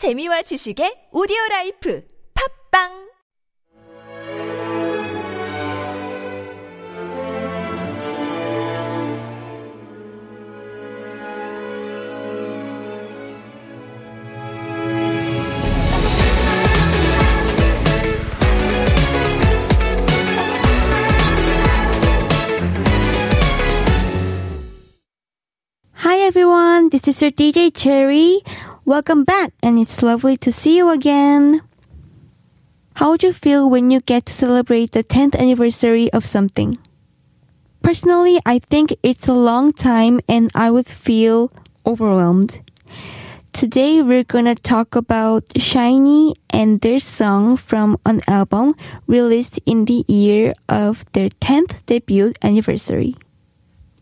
재미와 지식의 오디오 라이프 팝빵 Hi everyone, this is your DJ Cherry. Welcome back and it's lovely to see you again. How would you feel when you get to celebrate the 10th anniversary of something? Personally, I think it's a long time and I would feel overwhelmed. Today we're gonna talk about SHINee and their song from an album released in the year of their 10th debut anniversary.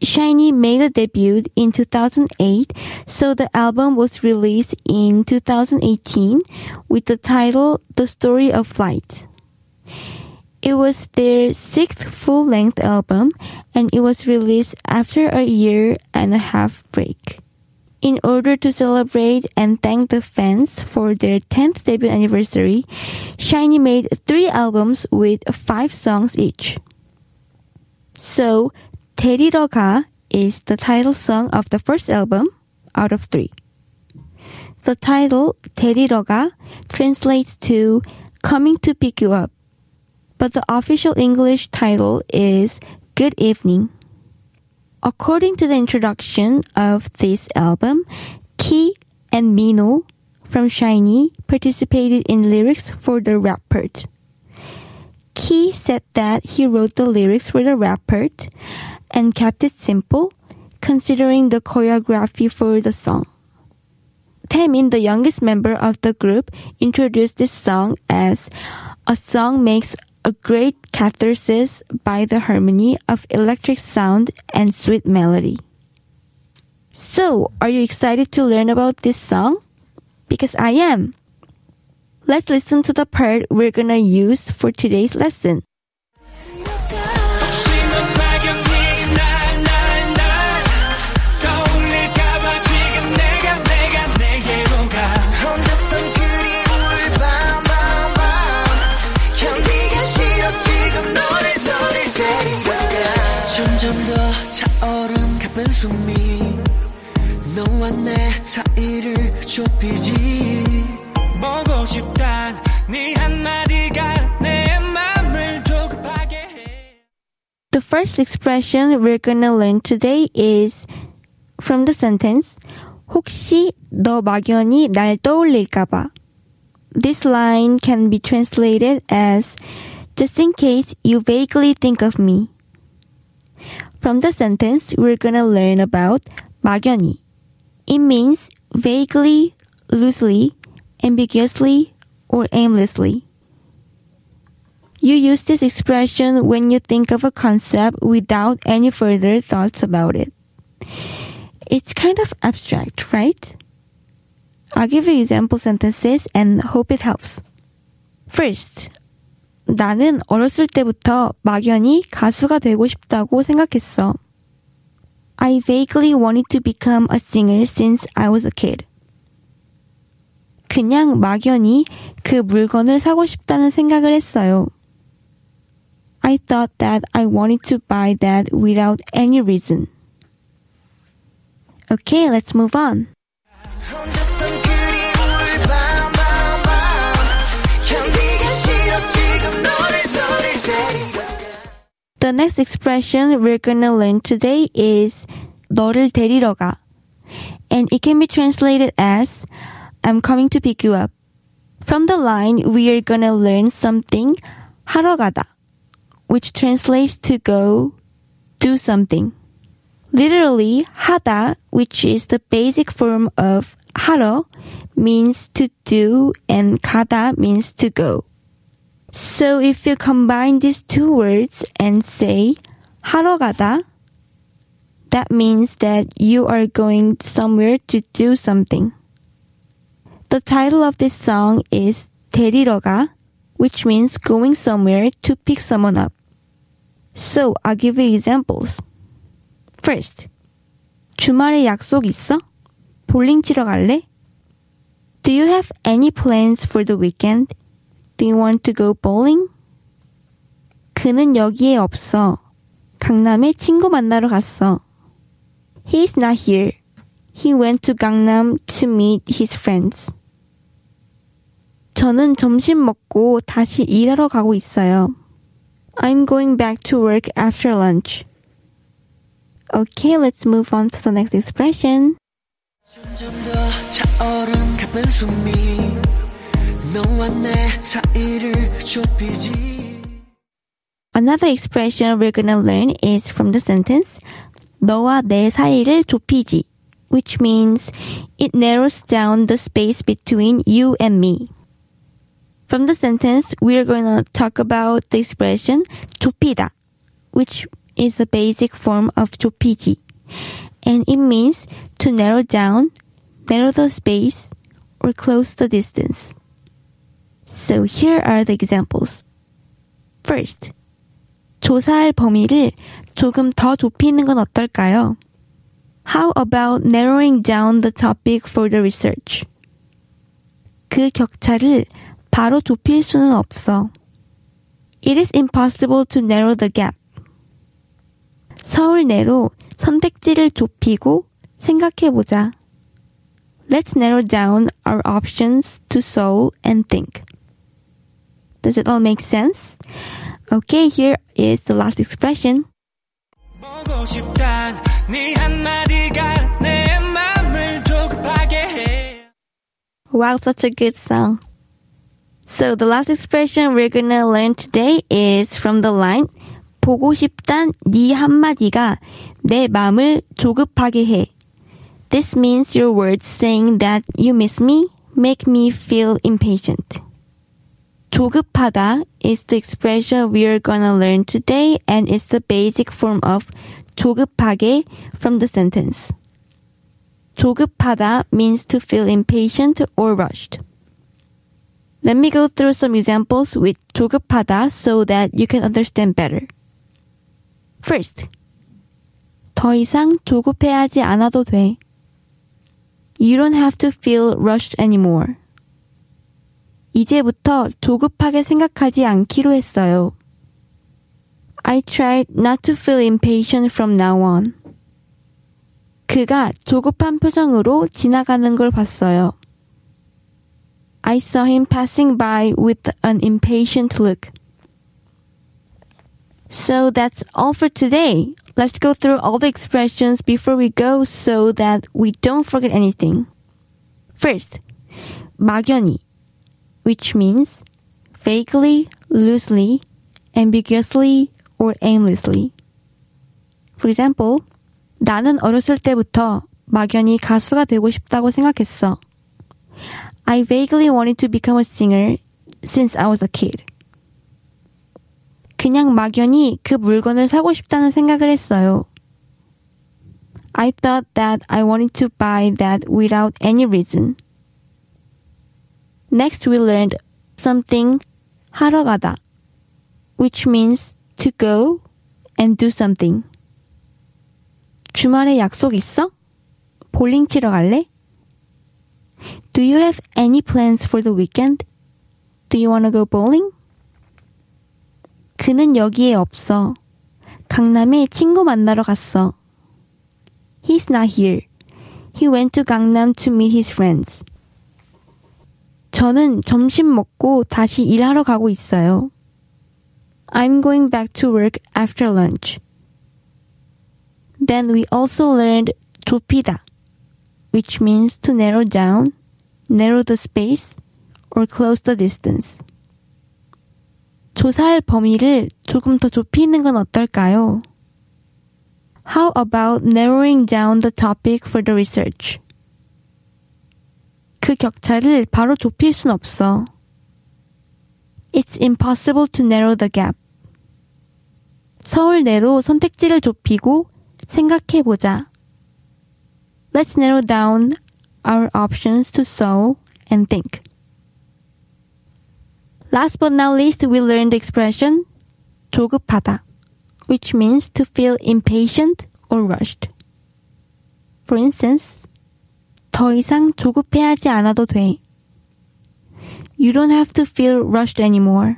SHINee made a debut in 2008, so the album was released in 2018 with the title The Story of Light. It was their sixth full-length album and it was released after a year and a half break. In order to celebrate and thank the fans for their 10th debut anniversary, SHINee made three albums with five songs each. So, 데리러 가 is the title song of the first album out of three. The title 데리러 가 translates to coming to pick you up, but the official English title is Good Evening. According to the introduction of this album, Key and Minho from SHINee participated in lyrics for the rap part. Key said that he wrote the lyrics for the rap part and kept it simple, considering the choreography for the song. Taemin, the youngest member of the group, introduced this song as a song makes a great catharsis by the harmony of electric sound and sweet melody. So, are you excited to learn about this song? Because I am. Let's listen to the part we're gonna use for today's lesson. 좁히지 보고 싶단 네 한마디가 내 맘을 조급하게 해 The first expression we're gonna learn today is from the sentence 혹시 너 막연히 날 떠올릴까봐. This line can be translated as just in case you vaguely think of me. From the sentence, we're gonna learn about 막연히. It means vaguely, loosely, ambiguously, or aimlessly. You use this expression when you think of a concept without any further thoughts about it. It's kind of abstract, right? I'll give you example sentences and hope it helps. First, 나는 어렸을 때부터 막연히 가수가 되고 싶다고 생각했어. I vaguely wanted to become a singer since I was a kid. 그냥 막연히 그 물건을 사고 싶다는 생각을 했어요. I thought that I wanted to buy that without any reason. Okay, let's move on. The next expression we're gonna learn today is 너를 데리러 가. And it can be translated as I'm coming to pick you up. From the line, we are gonna learn something 하러 가다, which translates to go, do something. Literally, 하다, which is the basic form of 하러, means to do and 가다 means to go. So if you combine these two words and say 하러 가다, that means that you are going somewhere to do something. The title of this song is 데리러 가, which means going somewhere to pick someone up. So I'll give you examples. First, 주말에 약속 있어? 볼링 치러 갈래? Do you have any plans for the weekend? Do you want to go bowling? 그는 여기에 없어. 강남에 친구 만나러 갔어. He's not here. He went to Gangnam to meet his friends. 저는 점심 먹고 다시 일하러 가고 있어요. I'm going back to work after lunch. Okay, let's move on to the next expression. 점점 더 차오른 가쁜 숨이 너와 내 좁히지 Another expression we're gonna learn is from the sentence 너와 내 사이를 좁히지 which means it narrows down the space between you and me. From the sentence, we're going to talk about the expression 좁히다, which is the basic form of 좁히지. And it means to narrow down, narrow the space, or close the distance. So here are the examples. First, 조사할 범위를 조금 더 좁히는 건 어떨까요? How about narrowing down the topic for the research? 그 격차를 바로 좁힐 수는 없어. It is impossible to narrow the gap. 서울 내로 선택지를 좁히고 생각해보자. Let's narrow down our options to Seoul and think. Does it all make sense? Okay, here is the last expression. 보고 싶단 네 한마디가 내 맘을 조급하게 해 Wow, such a good song. So the last expression we're gonna learn today is from the line 보고 싶단 네 한마디가 내 맘을 조급하게 해. This means your words saying that you miss me make me feel impatient. 조급하다 is the expression we are gonna learn today and it's the basic form of 조급하게 from the sentence. 조급하다 means to feel impatient or rushed. Let me go through some examples with 조급하다 so that you can understand better. First, 더 이상 조급해하지 않아도 돼. You don't have to feel rushed anymore. 이제부터 조급하게 생각하지 않기로 했어요. I tried not to feel impatient from now on. 그가 조급한 표정으로 지나가는 걸 봤어요. I saw him passing by with an impatient look. So that's all for today. Let's go through all the expressions before we go so that we don't forget anything. First, 막연히, which means vaguely, loosely, ambiguously, or aimlessly. For example, 나는 어렸을 때부터 막연히 가수가 되고 싶다고 생각했어. I vaguely wanted to become a singer since I was a kid. 그냥 막연히 그 물건을 사고 싶다는 생각을 했어요. I thought that I wanted to buy that without any reason. Next we learned something 하러 가다, which means to go and do something. 주말에 약속 있어? 볼링 치러 갈래? Do you have any plans for the weekend? Do you want to go bowling? 그는 여기에 없어. 강남에 친구 만나러 갔어. He's not here. He went to Gangnam to meet his friends. 저는 점심 먹고 다시 일하러 가고 있어요. I'm going back to work after lunch. Then we also learned 좁히다, which means to narrow down, narrow the space, or close the distance. 조사할 범위를 조금 더 좁히는 건 어떨까요? How about narrowing down the topic for the research? 그 격차를 바로 좁힐 순 없어. It's impossible to narrow the gap. 서울 내로 선택지를 좁히고 생각해보자. Let's narrow down our options to Seoul and think. Last but not least, we learned the expression 조급하다, which means to feel impatient or rushed. For instance, 더 이상 조급해하지 않아도 돼. You don't have to feel rushed anymore.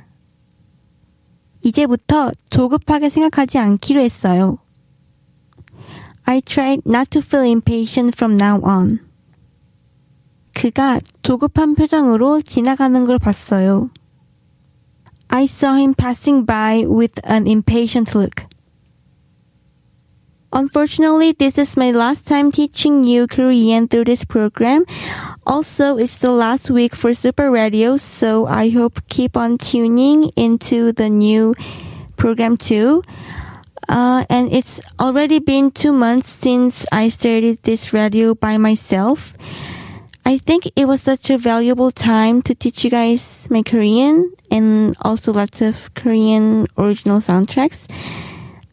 이제부터 조급하게 생각하지 않기로 했어요. I tried not to feel impatient from now on. 그가 조급한 표정으로 지나가는 걸 봤어요. I saw him passing by with an impatient look. Unfortunately, this is my last time teaching you Korean through this program. Also, it's the last week for Super Radio, so I hope keep on tuning into the new program too. Uh, and it's already been two months since I started this radio by myself. I think it was such a valuable time to teach you guys my Korean and also lots of Korean original soundtracks.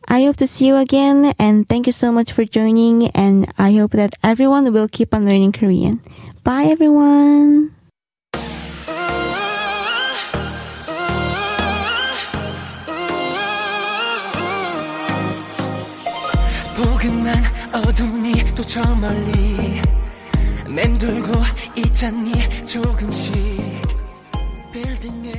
I hope to see you again and thank you so much for joining and I hope that everyone will keep on learning Korean. Bye everyone! 포근한 어둠이 또 저 멀리 맴돌고 있잖니 조금씩 빌딩에